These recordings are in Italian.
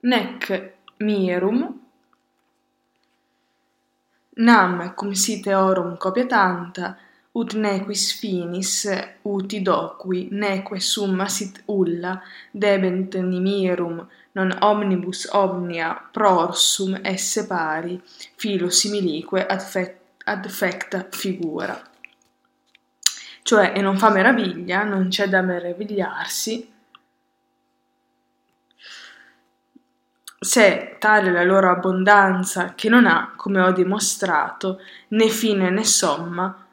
nec mirum nam cum site orum copietanta ut nequis finis uti docui neque summa sit ulla debent nimirum non omnibus omnia prorsum esse pari filo similique adfect, adfecta figura. Cioè e non fa meraviglia non c'è da meravigliarsi se tale la loro abbondanza che non ha, come ho dimostrato, né fine né somma,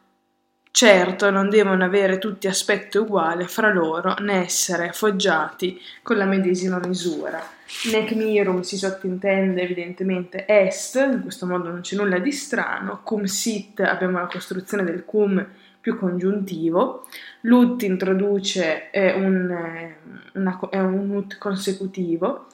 certo non devono avere tutti aspetto uguale fra loro, né essere foggiati con la medesima misura. Nec mirum si sottintende evidentemente est, in questo modo non c'è nulla di strano, cum sit abbiamo la costruzione del cum più congiuntivo, lut introduce eh, un, eh, una, è un ut consecutivo,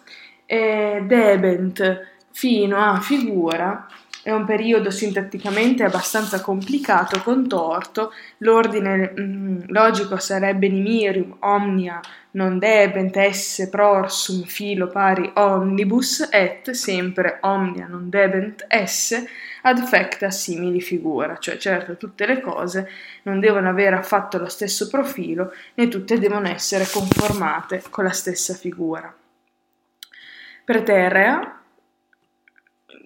e debent fino a figura è un periodo sintatticamente abbastanza complicato, contorto, l'ordine mm, logico sarebbe nimirium, omnia, non debent, esse, prorsum, filo, pari, omnibus, et, sempre omnia, non debent, esse, ad fecta simili figura, cioè certo tutte le cose non devono avere affatto lo stesso profilo, né tutte devono essere conformate con la stessa figura. Praeterea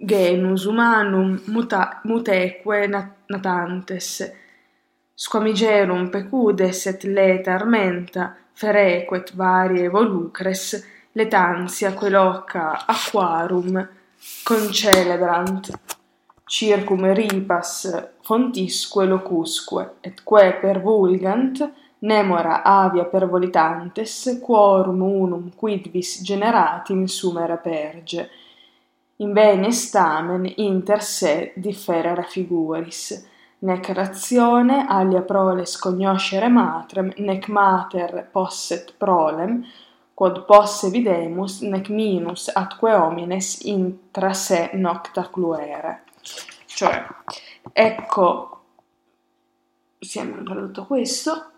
genus humanum muta, muteque nat natantes, squamigerum pecudes et leta armenta, ferequet varie volucres, letantia queloca aquarum concelebrant. Circum ripas fontisque locusque, et que per vulgant, nemora avia per volitantes, quorum unum quidvis generatim sumere perge, in bene stamen inter se differere figuris, nec ratione alia proles cognoscere matrem, nec mater posset prolem, quod posse videmus, nec minus atque homines intra se nocta cluere. Cioè, ecco siamo tradotto questo,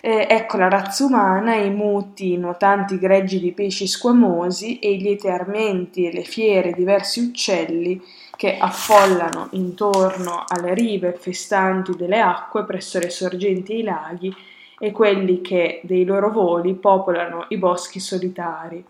eh, ecco la razza umana, i muti nuotanti greggi di pesci squamosi e gli etermenti e le fiere diversi uccelli che affollano intorno alle rive festanti delle acque presso le sorgenti e i laghi e quelli che dei loro voli popolano i boschi solitari.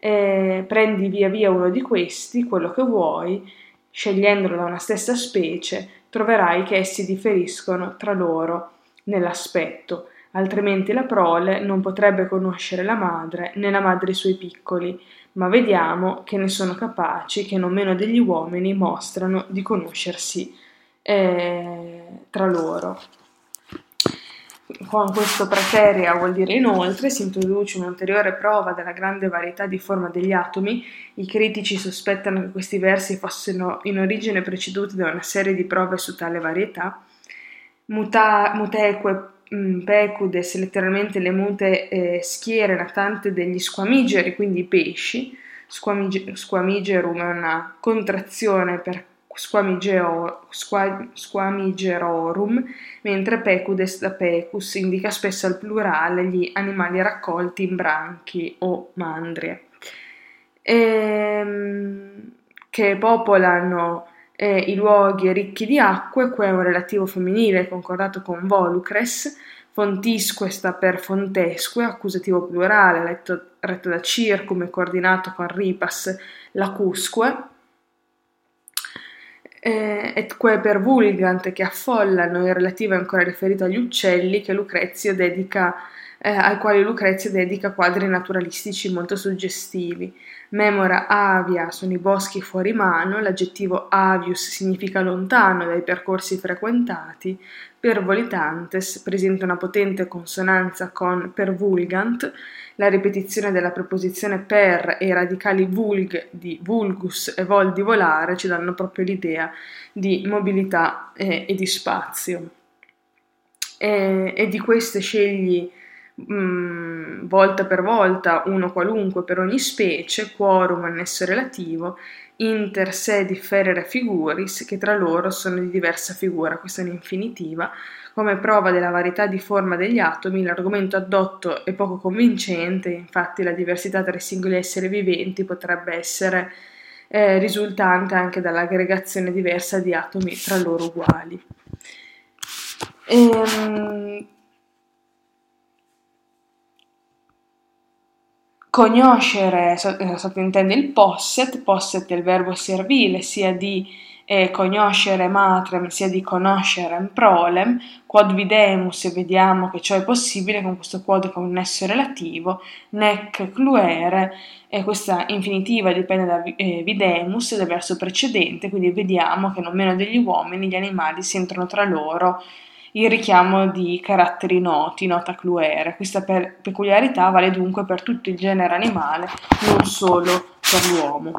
Eh, prendi via via uno di questi, quello che vuoi, scegliendolo da una stessa specie, troverai che essi differiscono tra loro nell'aspetto, altrimenti la prole non potrebbe conoscere la madre né la madre i suoi piccoli, ma vediamo che ne sono capaci, che non meno degli uomini mostrano di conoscersi eh, tra loro. Con questo prateria vuol dire inoltre si introduce un'ulteriore prova della grande varietà di forma degli atomi. I critici sospettano che questi versi fossero in origine preceduti da una serie di prove su tale varietà. Muta, muteque mm, pecudes, letteralmente le mute eh, schiere natante degli squamigeri, quindi i pesci. Squamige, squamigerum è una contrazione per squamigero, squa, squamigerorum, mentre pecudes da pecus indica spesso al plurale gli animali raccolti in branchi o mandrie, ehm, che popolano eh, i luoghi ricchi di acque, qua è un relativo femminile concordato con volucres, fontisque sta per fontesque, accusativo plurale, letto, retto da circum e coordinato con ripas lacusque, eh, et que per vulgant che affollano, il relativo è ancora riferito agli uccelli che Lucrezio dedica eh, ai quali Lucrezio dedica quadri naturalistici molto suggestivi. Memora avia sono i boschi fuori mano, l'aggettivo avius significa lontano dai percorsi frequentati, per volitantes presenta una potente consonanza con per vulgant, la ripetizione della preposizione per e i radicali vulg di vulgus e vol di volare ci danno proprio l'idea di mobilità e, e di spazio. E, e di queste scegli mm, volta per volta, uno qualunque per ogni specie, quorum annesso relativo, inter se differere figuris, che tra loro sono di diversa figura, questa è un'infinitiva, come prova della varietà di forma degli atomi, l'argomento addotto è poco convincente, infatti la diversità tra i singoli esseri viventi potrebbe essere eh, risultante anche dall'aggregazione diversa di atomi tra loro uguali. Ehm, conoscere, eh, sottintende il posset, posset è il verbo servile sia di eh, conoscere matrem sia di conoscere prolem, quod videmus e vediamo che ciò è possibile con questo quod con un nesso relativo, nec cluere, e questa infinitiva dipende da eh, videmus, del verso precedente, quindi vediamo che non meno degli uomini gli animali sentono tra loro il richiamo di caratteri noti, nota cluere. Questa per- peculiarità vale dunque per tutto il genere animale, non solo per l'uomo.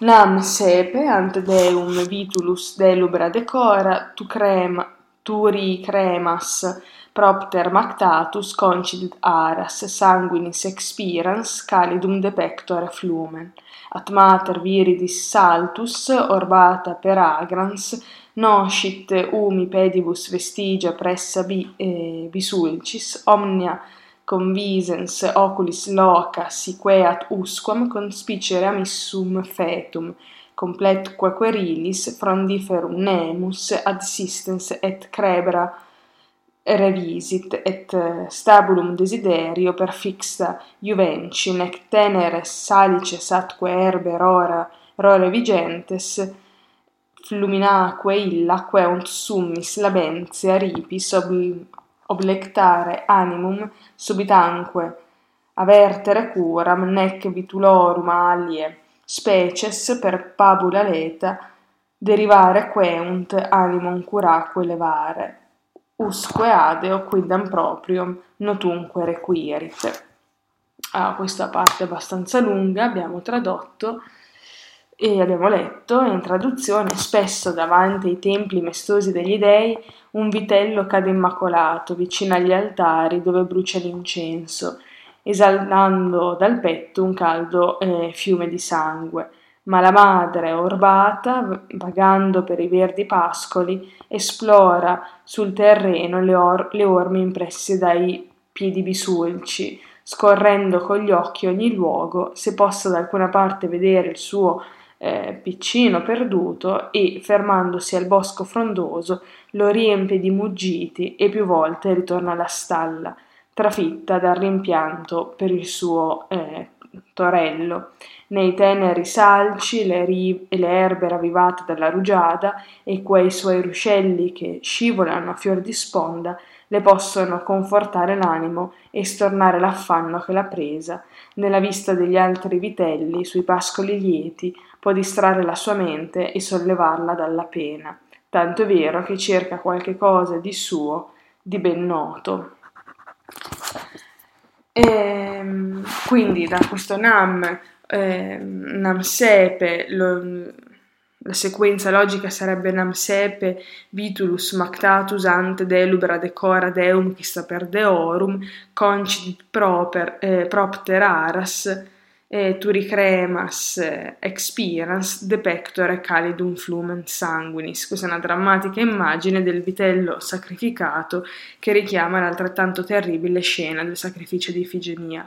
Nam sepe ante deum vitulus delubra decora, tu crema, turi cremas propter mactatus concidit aras sanguinis expirans calidum de pectore flumen. At mater viridis saltus orbata per agrans noscit umi pedibus vestigia pressa bi, eh, bisulcis omnia convisens oculis loca siqueat usquam conspicere amissum fetum completque querilis frondiferum nemus ad sistens et crebra revisit et eh, stabulum desiderio per fixa juvenci nec teneres salices atque herbe rora rore vigentes fluminaque illa queunt summis labentia ripis ob oblectare animum subitanque avertere curam nec vitulorum alie species per pabula leta derivare queunt animum curaque levare. Usque adeo quidam proprium notunque requirit. Ah, questa parte è abbastanza lunga, abbiamo tradotto e abbiamo letto in traduzione spesso davanti ai templi maestosi degli dei un vitello cade immacolato vicino agli altari dove brucia l'incenso, esalando dal petto un caldo eh, fiume di sangue. Ma la madre, orbata, vagando per i verdi pascoli, esplora sul terreno le, or- le orme impresse dai piedi bisulci, scorrendo con gli occhi ogni luogo, se possa da alcuna parte vedere il suo eh, piccino perduto e, fermandosi al bosco frondoso, lo riempie di muggiti e più volte ritorna alla stalla, trafitta dal rimpianto per il suo eh, torello. Nei teneri salci le, ri- le erbe ravvivate dalla rugiada e quei suoi ruscelli che scivolano a fior di sponda le possono confortare l'animo e stornare l'affanno che l'ha presa. Nella vista degli altri vitelli sui pascoli lieti può distrarre la sua mente e sollevarla dalla pena, tanto è vero che cerca qualche cosa di suo di ben noto. E, ehm, quindi da questo Nam, eh, Nam Sepe, lo, la sequenza logica sarebbe Nam Sepe, Vitulus, Mactatus, Ante, Delubra, Decora, Deum, che sta per Deorum, Concidit proper, eh, Propter Aras, eh, turicremas expirans depectore calidum flumen sanguinis. Questa è una drammatica immagine del vitello sacrificato che richiama l'altrettanto terribile scena del sacrificio di Ifigenia.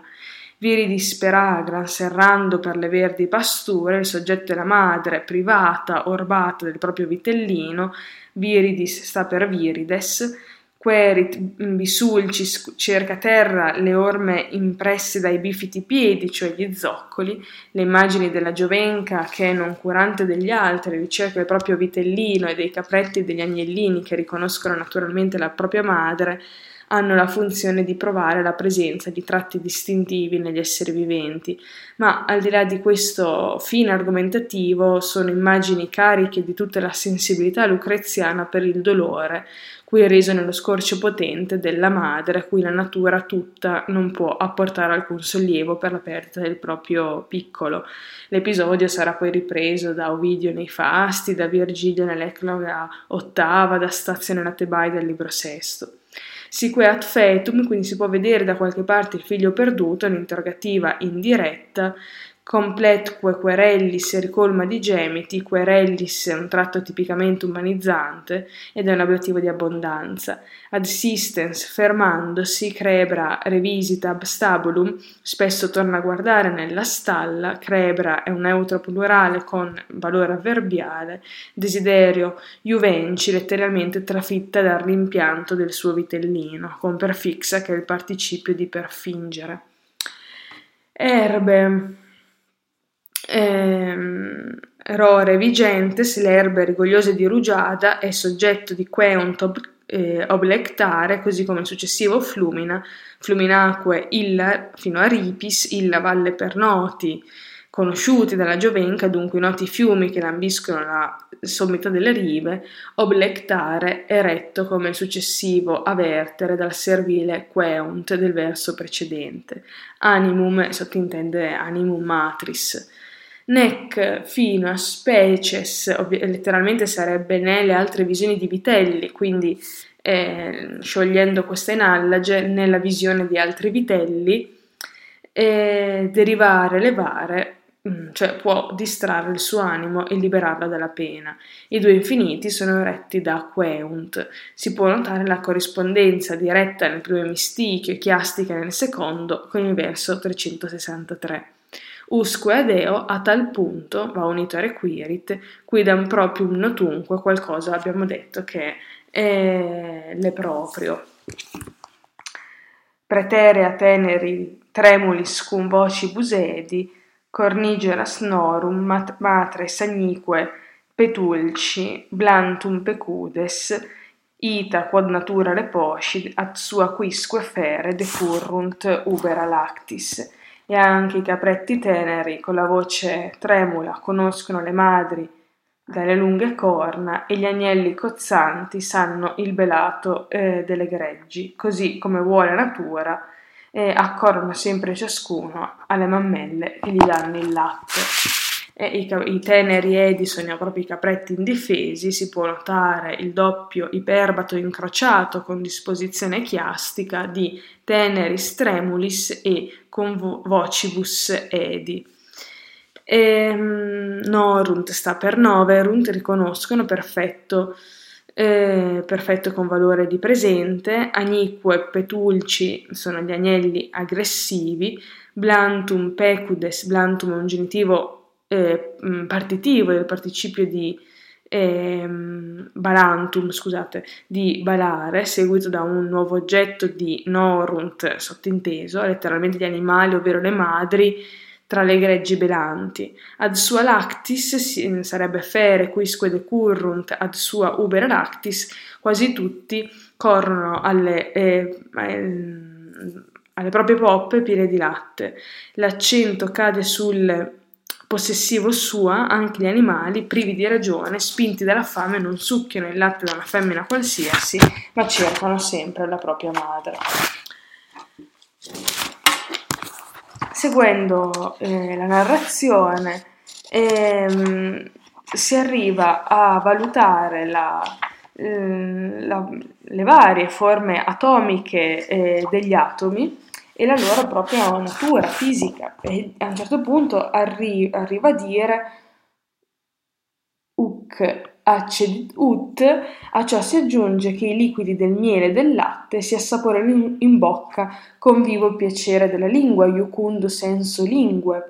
Viridis per agrans, errando per le verdi pasture, il soggetto è la madre, privata, orbata del proprio vitellino, viridis sta per virides, Querit bisulcis cerca terra le orme impresse dai bifiti piedi, cioè gli zoccoli, le immagini della giovenca che, non curante degli altri, ricerca il proprio vitellino e dei capretti e degli agnellini che riconoscono naturalmente la propria madre, hanno la funzione di provare la presenza di tratti distintivi negli esseri viventi, ma al di là di questo fine argomentativo sono immagini cariche di tutta la sensibilità lucreziana per il dolore, cui è reso nello scorcio potente della madre a cui la natura tutta non può apportare alcun sollievo per la perdita del proprio piccolo. L'episodio sarà poi ripreso da Ovidio nei Fasti, da Virgilio nell'Ecloga ottava, da Stazio nella Tebai del libro sesto. siqueat fetum, quindi si può vedere da qualche parte il figlio perduto, un'interrogativa indiretta, Completque querellis ricolma di gemiti, querellis è un tratto tipicamente umanizzante ed è un ablativo di abbondanza. Adsistens, fermandosi, crebra revisita ab stabulum, spesso torna a guardare nella stalla, crebra è un neutro plurale con valore avverbiale, desiderio juvenci, letteralmente trafitta dal rimpianto del suo vitellino, con perfixa che è il participio di perfingere. Erbe ehm, Rore vigentes, le erbe rigogliose di rugiada, è soggetto di queunt ob, eh, oblectare, così come il successivo flumina, fluminaque illa fino a Ripis, illa valle per noti, conosciuti dalla Giovenca, dunque i noti fiumi che lambiscono la sommità delle rive, oblectare eretto come il successivo avertere dal servile queunt del verso precedente. Animum sottintende animum matris nec fino a species, letteralmente sarebbe né le altre visioni di vitelli, quindi eh, sciogliendo questa inallage nella visione di altri vitelli, eh, derivare, levare, mm, cioè può distrarre il suo animo e liberarlo dalla pena. I due infiniti sono eretti da queunt. Si può notare la corrispondenza diretta nel primo mistichio e chiastica nel secondo con il verso 363 usque adeo a tal punto va unito a requirit, quidam proprium notunque, qualcosa abbiamo detto che è le proprio. Preterea teneri tremulis cum voci busedi, cornigera snorum mat- matre sagnique petulci, blantum pecudes, ita quod natura reposcid, ad sua quisque fere decurrunt ubera lactis e anche i capretti teneri con la voce tremula conoscono le madri dalle lunghe corna e gli agnelli cozzanti sanno il belato eh, delle greggi, così come vuole natura, e accorrono sempre ciascuno alle mammelle che gli danno il latte e i, i teneri edi sono proprio i capretti indifesi, si può notare il doppio iperbato incrociato con disposizione chiastica di teneris tremulis e convocibus edi. E, ehm, norunt sta per noverunt, riconoscono perfetto, eh, perfetto con valore di presente, agnique e petulci sono gli agnelli aggressivi, blantum pecudes, blantum è un genitivo mm, partitivo del participio di eh, balantum, scusate, di balare, seguito da un nuovo oggetto di norunt sottinteso, letteralmente gli animali, ovvero le madri, tra le greggi belanti. Ad sua lactis sarebbe fere quisque decurrunt ad sua uber lactis, quasi tutti corrono alle, eh, alle proprie poppe piene di latte. L'accento cade sul possessivo sua, anche gli animali, privi di ragione, spinti dalla fame, non succhiano il latte da una femmina qualsiasi, ma cercano sempre la propria madre. Seguendo eh, la narrazione, ehm, si arriva a valutare la, eh, la, le varie forme atomiche eh, degli atomi e la loro propria natura fisica. E a un certo punto arri- arriva a dire uc accedit ut, a ciò si aggiunge che i liquidi del miele e del latte si assaporano in, bocca con vivo piacere della lingua, iucundo senso lingue.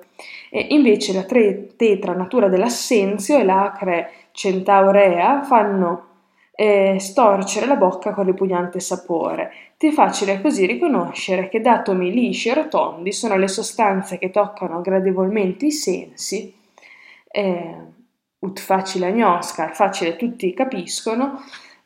E invece la tre- tetra natura dell'assenzio e l'acre centaurea fanno eh, storcere la bocca con ripugnante sapore. Ti è facile così riconoscere che d'atomi lisci e rotondi sono le sostanze che toccano gradevolmente i sensi, eh, ut facile agnosca, facile tutti capiscono,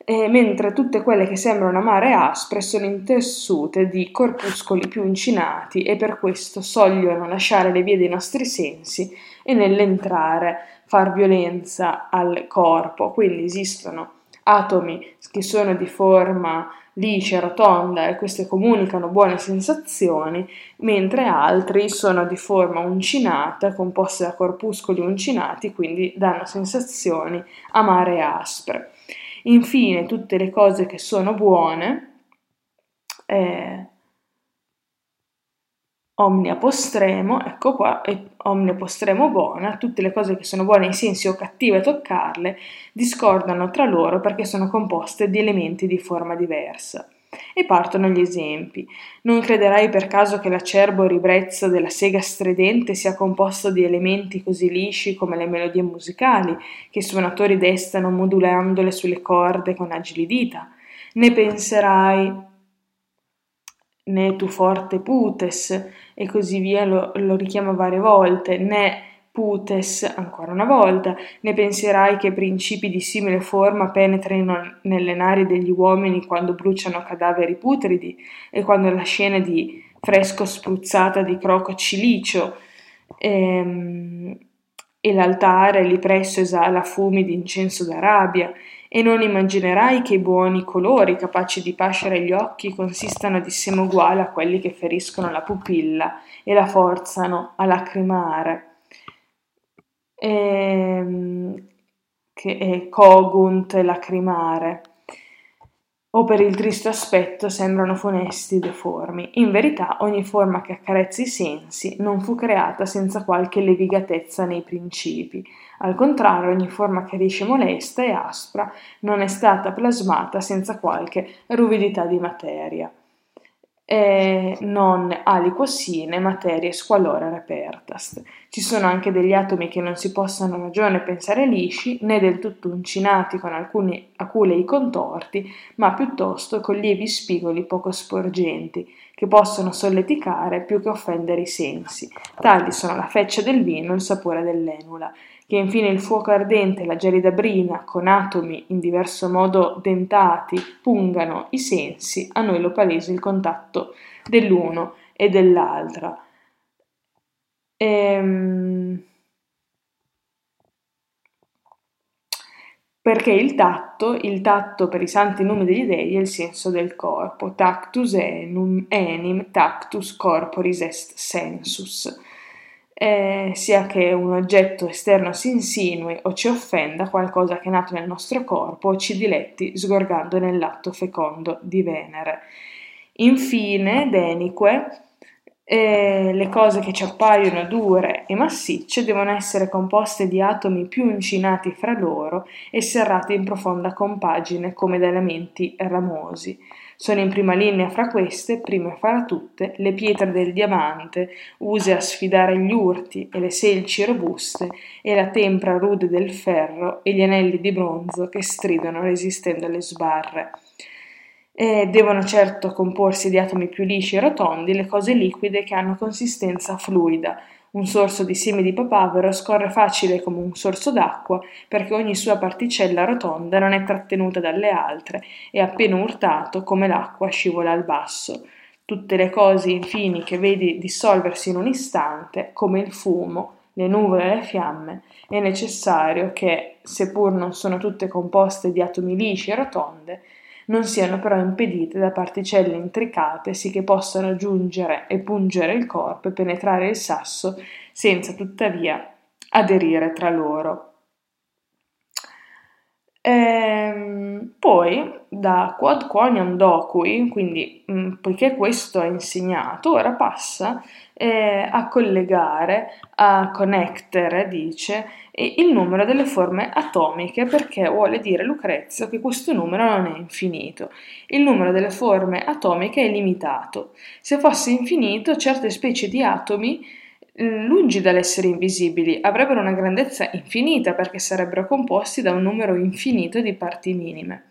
eh, mentre tutte quelle che sembrano amare e aspre sono intessute di corpuscoli più incinati e per questo sogliono lasciare le vie dei nostri sensi e nell'entrare far violenza al corpo. Quindi esistono atomi che sono di forma liscia, rotonda e queste comunicano buone sensazioni, mentre altri sono di forma uncinata, composti da corpuscoli uncinati, quindi danno sensazioni amare e aspre. Infine, tutte le cose che sono buone eh, omnia postremo, ecco qua, e omnia postremo buona, tutte le cose che sono buone ai sensi o cattive toccarle, discordano tra loro perché sono composte di elementi di forma diversa. E partono gli esempi. Non crederai per caso che l'acerbo ribrezzo della sega stridente sia composto di elementi così lisci come le melodie musicali, che i suonatori destano modulandole sulle corde con agili dita. Ne penserai, né tu forte putes, e così via, lo, lo richiama varie volte, né putes, ancora una volta, ne penserai che principi di simile forma penetrino nelle nari degli uomini quando bruciano cadaveri putridi e quando la scena di fresco spruzzata di croco cilicio ehm, e l'altare lì presso esala fumi di incenso d'Arabia e non immaginerai che i buoni colori capaci di pascere gli occhi consistano di semo uguale a quelli che feriscono la pupilla e la forzano a lacrimare e, ehm, che è cogunt lacrimare, o per il triste aspetto sembrano funesti deformi. In verità ogni forma che accarezza i sensi non fu creata senza qualche levigatezza nei principi. Al contrario, ogni forma che riesce molesta e aspra non è stata plasmata senza qualche ruvidità di materia e non aliquos sine materie squalora repertast. Ci sono anche degli atomi che non si possono a ragione pensare lisci, né del tutto uncinati con alcuni aculei contorti, ma piuttosto con lievi spigoli poco sporgenti, che possono solleticare più che offendere i sensi. Tali sono la feccia del vino e il sapore dell'enula che infine il fuoco ardente e la gelida brina, con atomi in diverso modo dentati, pungano i sensi, a noi lo palese il contatto dell'uno e dell'altra. Ehm... Perché il tatto, il tatto per i santi nomi degli dei è il senso del corpo, tactus enum, enim, tactus corporis est sensus eh, sia che un oggetto esterno si insinui o ci offenda qualcosa che è nato nel nostro corpo o ci diletti sgorgando nell'atto fecondo di Venere. Infine, denique, eh, le cose che ci appaiono dure e massicce devono essere composte di atomi più incinati fra loro e serrati in profonda compagine come da elementi ramosi. Sono in prima linea fra queste, prime fra tutte, le pietre del diamante, use a sfidare gli urti e le selci robuste, e la tempra rude del ferro e gli anelli di bronzo che stridono resistendo alle sbarre. E devono certo comporsi di atomi più lisci e rotondi le cose liquide che hanno consistenza fluida, un sorso di semi di papavero scorre facile come un sorso d'acqua perché ogni sua particella rotonda non è trattenuta dalle altre e appena urtato come l'acqua scivola al basso. Tutte le cose infine che vedi dissolversi in un istante, come il fumo, le nuvole e le fiamme, è necessario che, seppur non sono tutte composte di atomi lisci e rotonde, non siano però impedite da particelle intricate sì che possano giungere e pungere il corpo e penetrare il sasso senza tuttavia aderire tra loro. Ehm, poi da quod quoniam docui, quindi mh, poiché questo è insegnato, ora passa eh, a collegare, a connectere, dice, il numero delle forme atomiche perché vuole dire Lucrezio che questo numero non è infinito. Il numero delle forme atomiche è limitato. Se fosse infinito, certe specie di atomi lungi dall'essere invisibili, avrebbero una grandezza infinita perché sarebbero composti da un numero infinito di parti minime.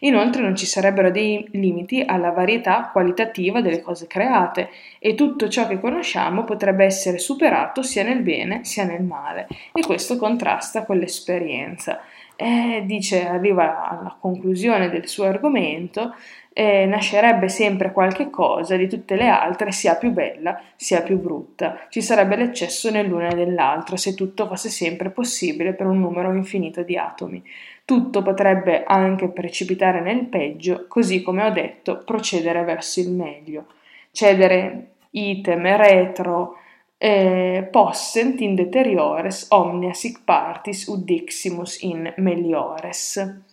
Inoltre non ci sarebbero dei limiti alla varietà qualitativa delle cose create e tutto ciò che conosciamo potrebbe essere superato sia nel bene sia nel male e questo contrasta con l'esperienza. Eh, dice, arriva alla conclusione del suo argomento, eh, nascerebbe sempre qualche cosa di tutte le altre, sia più bella sia più brutta. Ci sarebbe l'eccesso nell'una e nell'altra, se tutto fosse sempre possibile per un numero infinito di atomi. Tutto potrebbe anche precipitare nel peggio, così come ho detto, procedere verso il meglio. Cedere item retro eh, possent in deteriores omnia sic partis udiximus in meliores.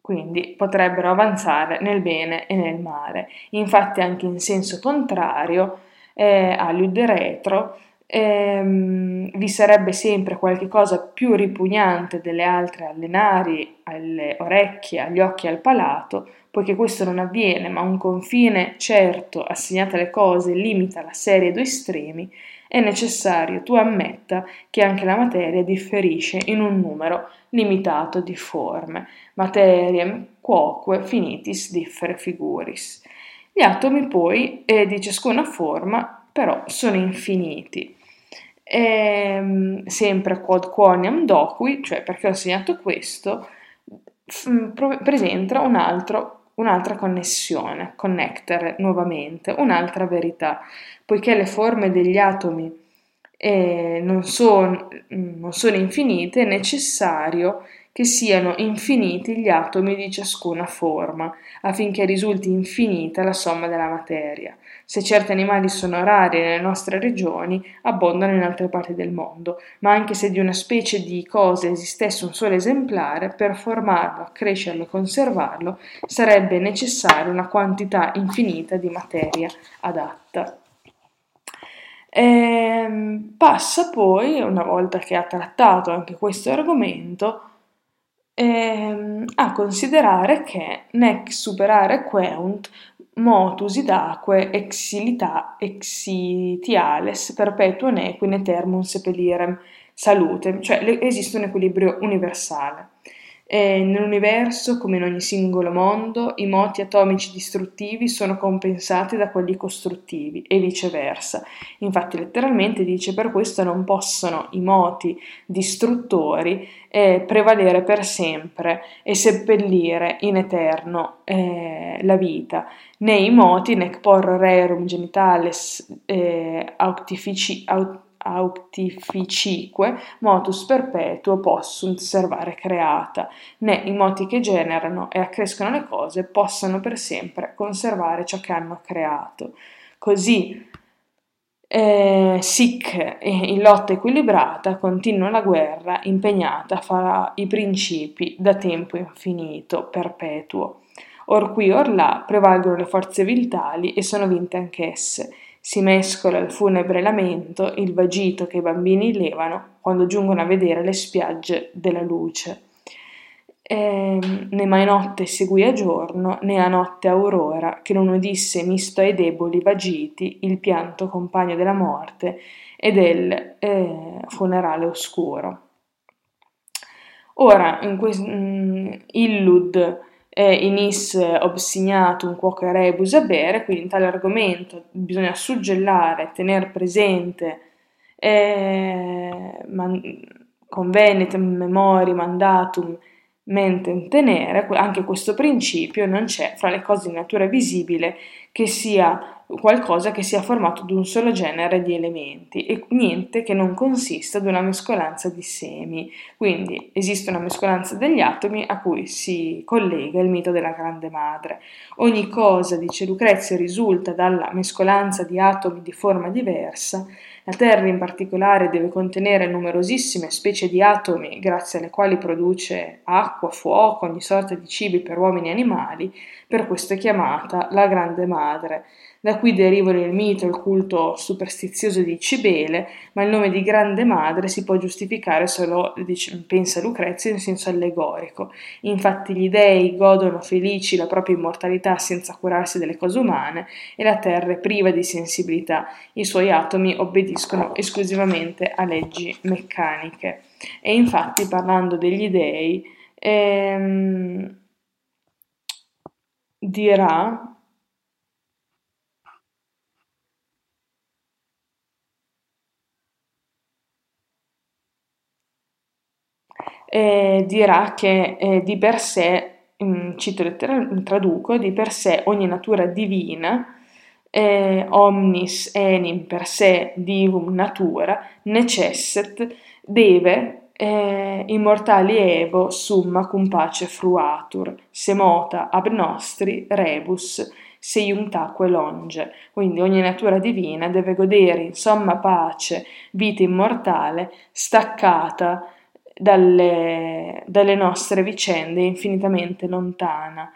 quindi potrebbero avanzare nel bene e nel male. Infatti anche in senso contrario, eh, all'ud retro, ehm, vi sarebbe sempre qualche cosa più ripugnante delle altre alle nari, alle orecchie, agli occhi al palato, poiché questo non avviene, ma un confine certo assegnato alle cose limita la serie due estremi, è necessario tu ammetta che anche la materia differisce in un numero limitato di forme, materiem quoque finitis differe figuris. Gli atomi poi eh, di ciascuna forma però sono infiniti. Ehm, sempre quod quoniam doqui, cioè perché ho segnato questo, f- presenta un altro un'altra connessione, connectere nuovamente, un'altra verità, poiché le forme degli atomi eh, non, son, non sono infinite, è necessario che siano infiniti gli atomi di ciascuna forma, affinché risulti infinita la somma della materia. Se certi animali sono rari nelle nostre regioni, abbondano in altre parti del mondo, ma anche se di una specie di cose esistesse un solo esemplare, per formarlo, accrescerlo e conservarlo sarebbe necessaria una quantità infinita di materia adatta. E ehm, passa poi, una volta che ha trattato anche questo argomento, ehm, a considerare che nec superare queunt motus idaque exilita exitiales perpetuo neque in eternum sepelirem salute, cioè esiste un equilibrio universale. E nell'universo, come in ogni singolo mondo, i moti atomici distruttivi sono compensati da quelli costruttivi e viceversa. Infatti, letteralmente dice: Per questo non possono i moti distruttori eh, prevalere per sempre e seppellire in eterno eh, la vita, né i moti nec por rerum genitales eh, auctifici, aut, auctificique motus perpetuo possunt servare creata, né i moti che generano e accrescono le cose possano per sempre conservare ciò che hanno creato. Così, eh, sic in lotta equilibrata continua la guerra impegnata fra i principi da tempo infinito, perpetuo. Or qui or là prevalgono le forze vitali e sono vinte anch'esse si mescola il funebre lamento, il vagito che i bambini levano quando giungono a vedere le spiagge della luce. E, ehm, né mai notte seguì a giorno, né a notte aurora, che non udisse misto ai deboli vagiti il pianto compagno della morte e del eh, funerale oscuro. Ora, in questo mm, illud eh, inis obsignatum quoque rebus abere, quindi in tale argomento bisogna suggellare, tenere presente eh, man, convenetem memori mandatum mentem tenere, anche questo principio non c'è fra le cose di natura visibile che sia qualcosa che sia formato da un solo genere di elementi e niente che non consista di una mescolanza di semi. Quindi esiste una mescolanza degli atomi a cui si collega il mito della grande madre. Ogni cosa, dice Lucrezio, risulta dalla mescolanza di atomi di forma diversa. La Terra in particolare deve contenere numerosissime specie di atomi grazie alle quali produce acqua, fuoco, ogni sorta di cibi per uomini e animali, per questo è chiamata la grande madre. Da qui derivano il mito e il culto superstizioso di Cibele, ma il nome di Grande Madre si può giustificare solo, dice, pensa Lucrezio, in senso allegorico. Infatti gli dei godono felici la propria immortalità senza curarsi delle cose umane e la terra è priva di sensibilità. I suoi atomi obbediscono esclusivamente a leggi meccaniche. E infatti, parlando degli dei, ehm, dirà eh, dirà che eh, di per sé, mh, cito letteralmente, traduco, di per sé ogni natura divina, eh, omnis enim per sé divum natura, necesset, deve eh, immortali evo summa cum pace fruatur, semota ab nostri rebus, se iumtaque longe. Quindi ogni natura divina deve godere in somma pace, vita immortale, staccata dalle, dalle nostre vicende infinitamente lontana,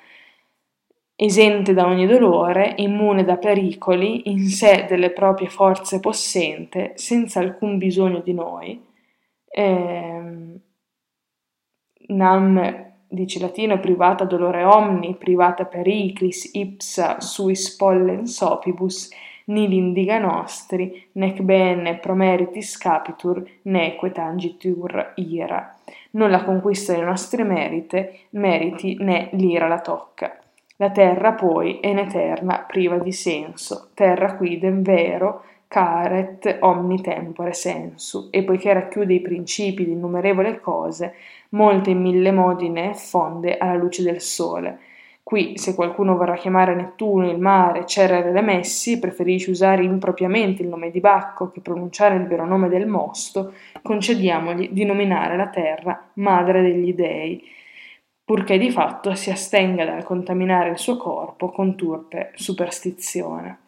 esente da ogni dolore, immune da pericoli, in sé delle proprie forze possente, senza alcun bisogno di noi. Eh, nam dice latino privata dolore omni, privata periclis, ipsa suis pollens opibus, nili indiga nostri, nec bene promeritis capitur, neque tangitur ira. Non la conquista dei nostri merite, meriti né l'ira la tocca. La terra poi è in eterna priva di senso, terra quidem vero, caret omni tempore sensu, e poiché racchiude i principi di innumerevoli cose, molte in mille modi ne effonde alla luce del sole, Qui, se qualcuno vorrà chiamare Nettuno, il mare, Cerere le Messi, preferisce usare impropriamente il nome di Bacco che pronunciare il vero nome del mosto, concediamogli di nominare la terra madre degli dei, purché di fatto si astenga dal contaminare il suo corpo con turpe superstizione.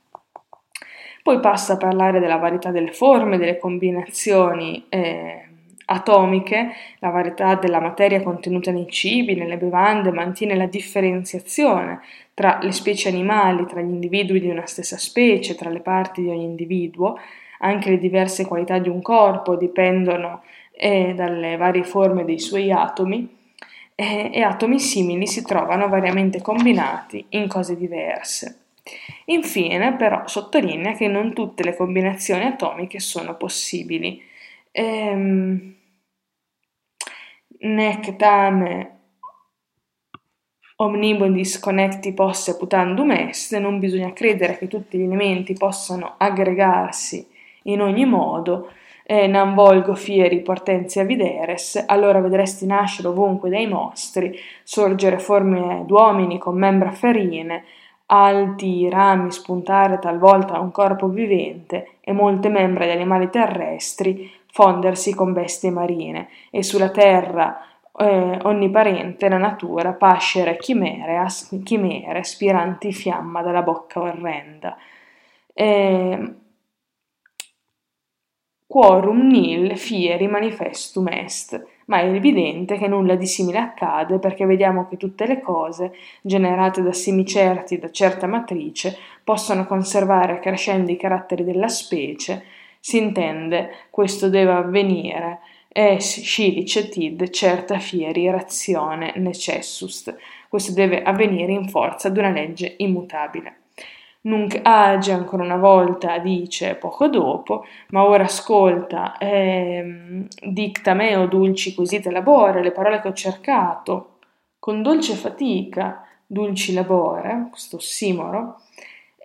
Poi passa a parlare della varietà delle forme, delle combinazioni eh, atomiche, la varietà della materia contenuta nei cibi, nelle bevande, mantiene la differenziazione tra le specie animali, tra gli individui di una stessa specie, tra le parti di ogni individuo, anche le diverse qualità di un corpo dipendono eh, dalle varie forme dei suoi atomi eh, e atomi simili si trovano variamente combinati in cose diverse. Infine, però, sottolinea che non tutte le combinazioni atomiche sono possibili. Ehm, nec tame omnibus connecti posse putandum est, non bisogna credere che tutti gli elementi possano aggregarsi in ogni modo, eh, non volgo fieri portenzia videres, allora vedresti nascere ovunque dei mostri, sorgere forme d'uomini con membra ferine, alti rami spuntare talvolta un corpo vivente e molte membra di animali terrestri fondersi con bestie marine e sulla terra eh, onniparente la natura pascere chimere, as- chimere spiranti fiamma dalla bocca orrenda. Eh, quorum nil fieri manifestum est, ma è evidente che nulla di simile accade perché vediamo che tutte le cose, generate da semicerti da certa matrice, possono conservare crescendo i caratteri della specie, si intende, questo deve avvenire, es scilicetid certa fieri razione necessust. Questo deve avvenire in forza di una legge immutabile. Nunc age ancora una volta dice poco dopo, ma ora ascolta, eh, dicta me o dulci quesite labore, le parole che ho cercato, con dolce fatica, dulci labore, questo simoro,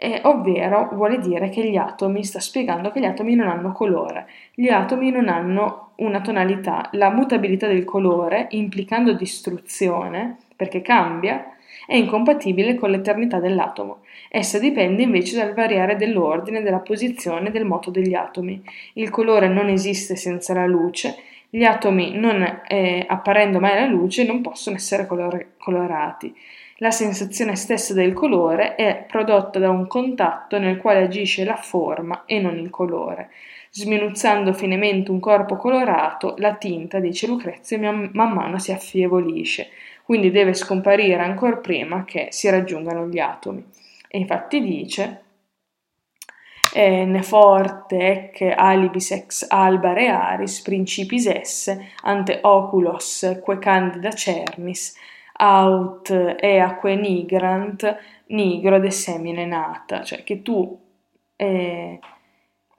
eh, ovvero vuole dire che gli atomi, sta spiegando che gli atomi non hanno colore, gli atomi non hanno una tonalità, la mutabilità del colore, implicando distruzione, perché cambia, è incompatibile con l'eternità dell'atomo. Essa dipende invece dal variare dell'ordine, della posizione e del moto degli atomi. Il colore non esiste senza la luce, gli atomi, non eh, apparendo mai alla luce, non possono essere colore- colorati. La sensazione stessa del colore è prodotta da un contatto nel quale agisce la forma e non il colore. Sminuzzando finemente un corpo colorato, la tinta, dice Lucrezio, man mano si affievolisce, quindi deve scomparire ancora prima che si raggiungano gli atomi. E infatti dice eh, ne forte ec alibis ex alba rearis principis esse ante oculos que cernis aut eaque nigrant nigro de semine nata, cioè che tu eh,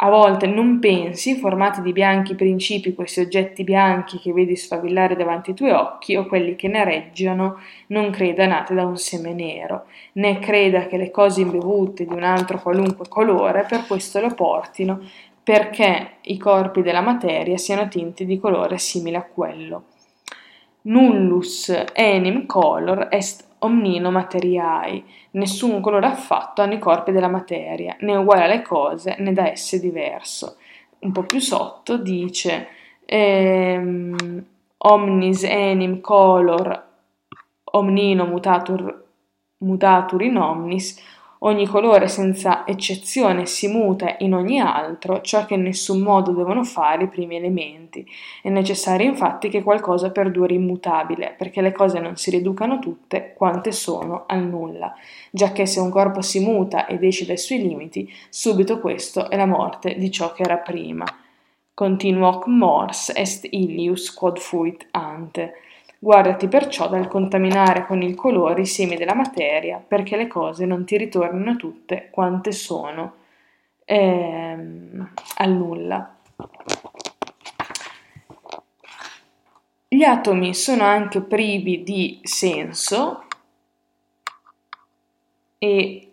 a volte non pensi, formati di bianchi principi, questi oggetti bianchi che vedi sfavillare davanti ai tuoi occhi, o quelli che ne reggiano, non creda nate da un seme nero, né creda che le cose imbevute di un altro qualunque colore per questo lo portino, perché i corpi della materia siano tinti di colore simile a quello nullus enim color est omnino materiae, nessun colore affatto hanno i corpi della materia, né uguale alle cose, né da esse diverso. Un po' più sotto dice ehm, omnis enim color omnino mutatur, mutatur in omnis, Ogni colore senza eccezione si muta in ogni altro, ciò che in nessun modo devono fare i primi elementi. È necessario infatti che qualcosa perduri immutabile, perché le cose non si riducano tutte quante sono al nulla, giacché se un corpo si muta ed esce dai suoi limiti, subito questo è la morte di ciò che era prima. Continuoc mors est illius quod fuit ante. Guardati perciò dal contaminare con il colore i semi della materia, perché le cose non ti ritornino tutte quante sono ehm, al nulla. Gli atomi sono anche privi di senso e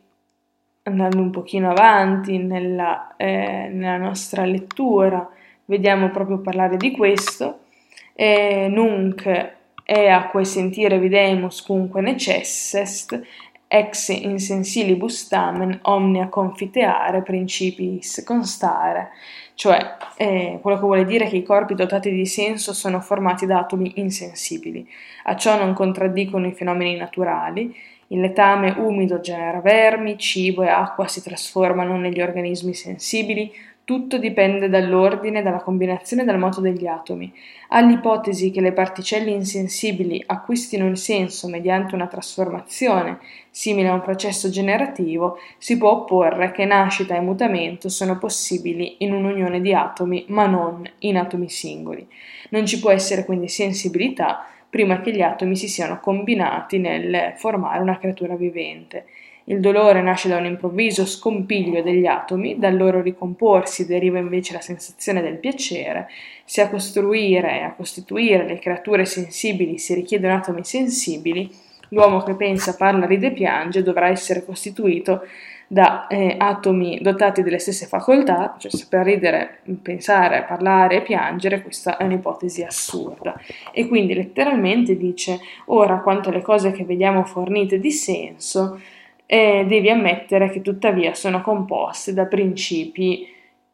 andando un pochino avanti nella, eh, nella nostra lettura vediamo proprio parlare di questo. Eh, nunc eaque sentire videmus cunque necessest, ex insensilibus tamen omnia confiteare principiis constare, cioè eh, quello che vuole dire che i corpi dotati di senso sono formati da atomi insensibili. A ciò non contraddicono i fenomeni naturali. Il letame umido genera vermi, cibo e acqua si trasformano negli organismi sensibili, tutto dipende dall'ordine, dalla combinazione e dal moto degli atomi. All'ipotesi che le particelle insensibili acquistino il senso mediante una trasformazione simile a un processo generativo, si può opporre che nascita e mutamento sono possibili in un'unione di atomi, ma non in atomi singoli. Non ci può essere quindi sensibilità prima che gli atomi si siano combinati nel formare una creatura vivente. Il dolore nasce da un improvviso scompiglio degli atomi, dal loro ricomporsi deriva invece la sensazione del piacere. Se a costruire e a costituire le creature sensibili si richiedono atomi sensibili, l'uomo che pensa, parla, ride e piange dovrà essere costituito da eh, atomi dotati delle stesse facoltà, cioè saper ridere, pensare, parlare e piangere, questa è un'ipotesi assurda. E quindi letteralmente dice, ora quanto alle cose che vediamo fornite di senso, e devi ammettere che tuttavia sono composte da principi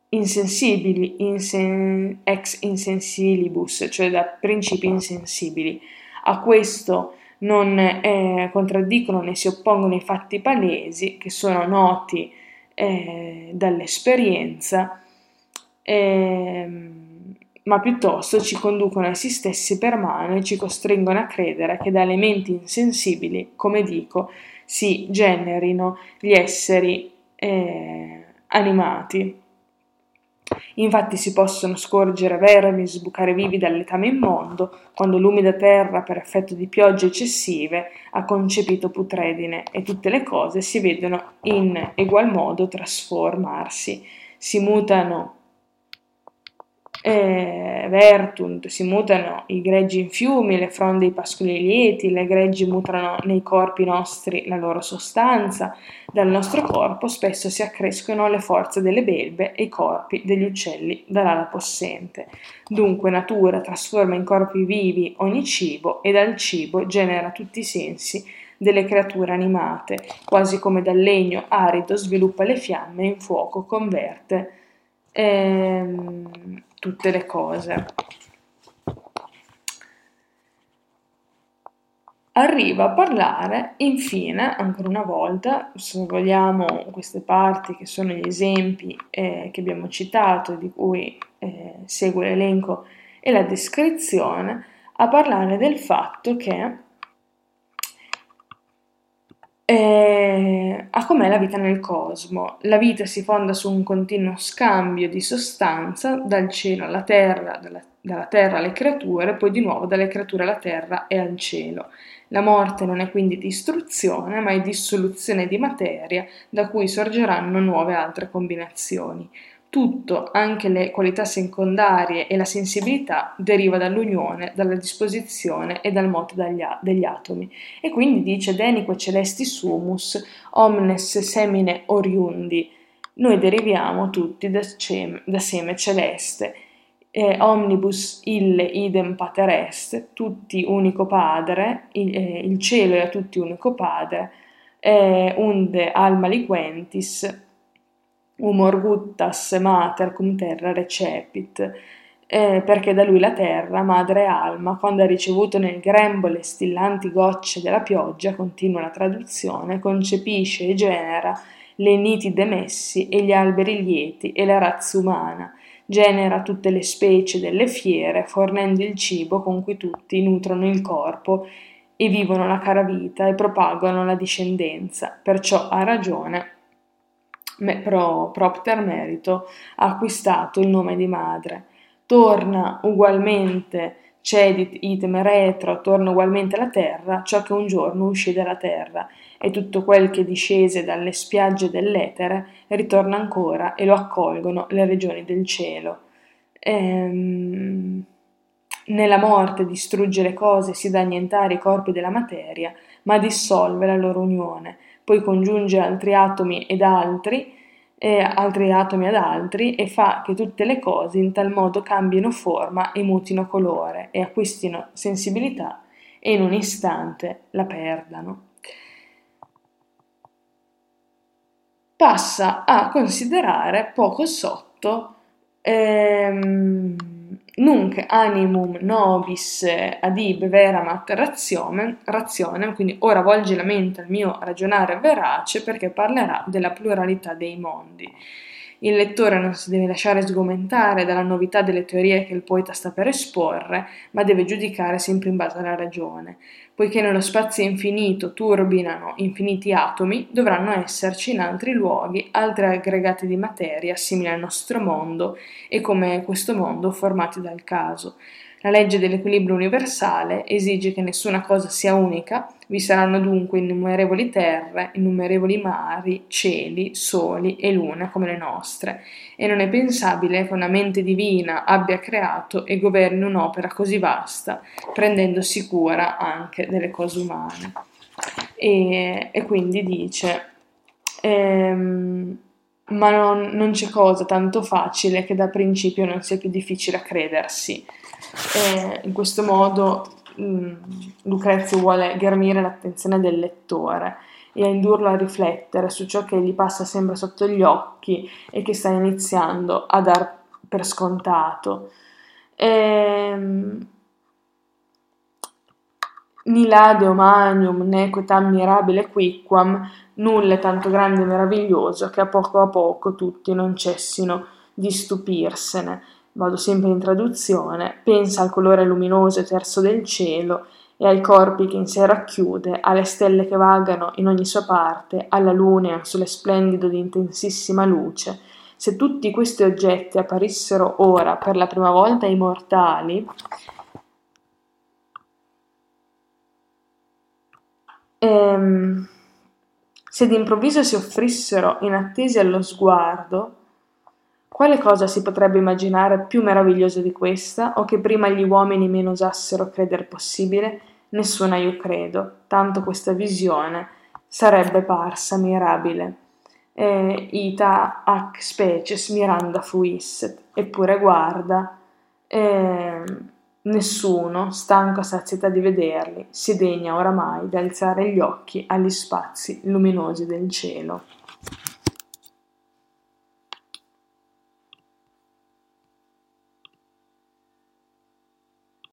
insensibili, insen- ex insensilibus, cioè da principi insensibili. A questo non eh, contraddicono né si oppongono i fatti palesi che sono noti eh, dall'esperienza, eh, ma piuttosto ci conducono essi stessi per mano e ci costringono a credere che da elementi insensibili, come dico, si generino gli esseri eh, animati. Infatti si possono scorgere vermi sbucare vivi dal letame immondo quando l'umida terra, per effetto di piogge eccessive, ha concepito putredine e tutte le cose si vedono in egual modo trasformarsi, si mutano eh, vertunt, si mutano i greggi in fiumi, le fronde i pascoli lieti, le greggi mutano nei corpi nostri la loro sostanza, dal nostro corpo spesso si accrescono le forze delle belve e i corpi degli uccelli dall'ala possente. Dunque natura trasforma in corpi vivi ogni cibo e dal cibo genera tutti i sensi delle creature animate, quasi come dal legno arido sviluppa le fiamme in fuoco converte. Ehm, tutte le cose. Arriva a parlare infine, ancora una volta, se vogliamo queste parti che sono gli esempi eh, che abbiamo citato, di cui eh, segue l'elenco e la descrizione, a parlare del fatto che eh, a com'è la vita nel cosmo. La vita si fonda su un continuo scambio di sostanza dal cielo alla terra, dalla, dalla terra alle creature, poi di nuovo dalle creature alla terra e al cielo. La morte non è quindi distruzione, ma è dissoluzione di materia da cui sorgeranno nuove altre combinazioni. Tutto, anche le qualità secondarie e la sensibilità, deriva dall'unione, dalla disposizione e dal moto degli atomi. E quindi dice Denique celesti sumus, omnes semine oriundi. Noi deriviamo tutti da, cem, da seme celeste. Eh, omnibus ille idem pater est, tutti unico padre, il, eh, il cielo è a tutti unico padre, eh, unde alma liquentis, humor guttas mater cum terra recepit. eh, perché da lui la terra, madre Alma, quando ha ricevuto nel grembo le stillanti gocce della pioggia, continua la traduzione, concepisce e genera le nitide messi e gli alberi lieti e la razza umana, genera tutte le specie delle fiere, fornendo il cibo con cui tutti nutrono il corpo e vivono la cara vita e propagano la discendenza. Perciò ha ragione, pro propter merito, ha acquistato il nome di madre torna ugualmente cedit item retro, torna ugualmente alla terra, ciò che un giorno uscì dalla terra, e tutto quel che discese dalle spiagge dell'etere ritorna ancora e lo accolgono le regioni del cielo. Ehm, nella morte distrugge le cose, si dà annientare i corpi della materia, ma dissolve la loro unione, poi congiunge altri atomi ed altri, e altri atomi ad altri e fa che tutte le cose in tal modo cambino forma e mutino colore e acquistino sensibilità e in un istante la perdano. Passa a considerare poco sotto ehm, nunc animum nobis adib veramat razionem, quindi ora volge la mente al mio ragionare verace perché parlerà della pluralità dei mondi. Il lettore non si deve lasciare sgomentare dalla novità delle teorie che il poeta sta per esporre, ma deve giudicare sempre in base alla ragione. Poiché nello spazio infinito turbinano infiniti atomi, dovranno esserci in altri luoghi altri aggregati di materia simili al nostro mondo e come questo mondo formati dal caso. La legge dell'equilibrio universale esige che nessuna cosa sia unica, vi saranno dunque innumerevoli terre, innumerevoli mari, cieli, soli e lune come le nostre, e non è pensabile che una mente divina abbia creato e governi un'opera così vasta, prendendosi cura anche delle cose umane. E, e quindi dice, ehm, ma non, non c'è cosa tanto facile che da principio non sia più difficile a credersi e in questo modo mh, mm, Lucrezio vuole ghermire l'attenzione del lettore e a indurlo a riflettere su ciò che gli passa sempre sotto gli occhi e che sta iniziando a dar per scontato. Ehm, Nilade omanium nequetam mirabile quicquam, nulla è tanto grande e meraviglioso che a poco a poco tutti non cessino di stupirsene vado sempre in traduzione, pensa al colore luminoso e terzo del cielo e ai corpi che in sé racchiude, alle stelle che vagano in ogni sua parte, alla luna e al sole splendido di intensissima luce. Se tutti questi oggetti apparissero ora per la prima volta ai mortali, ehm, se d'improvviso si offrissero inattesi allo sguardo, quale cosa si potrebbe immaginare più meraviglioso di questa, o che prima gli uomini meno osassero credere possibile? Nessuna io credo, tanto questa visione sarebbe parsa mirabile. E ita ac species miranda fuisset, eppure guarda, e nessuno, stanco a sazietà di vederli, si degna oramai di alzare gli occhi agli spazi luminosi del cielo.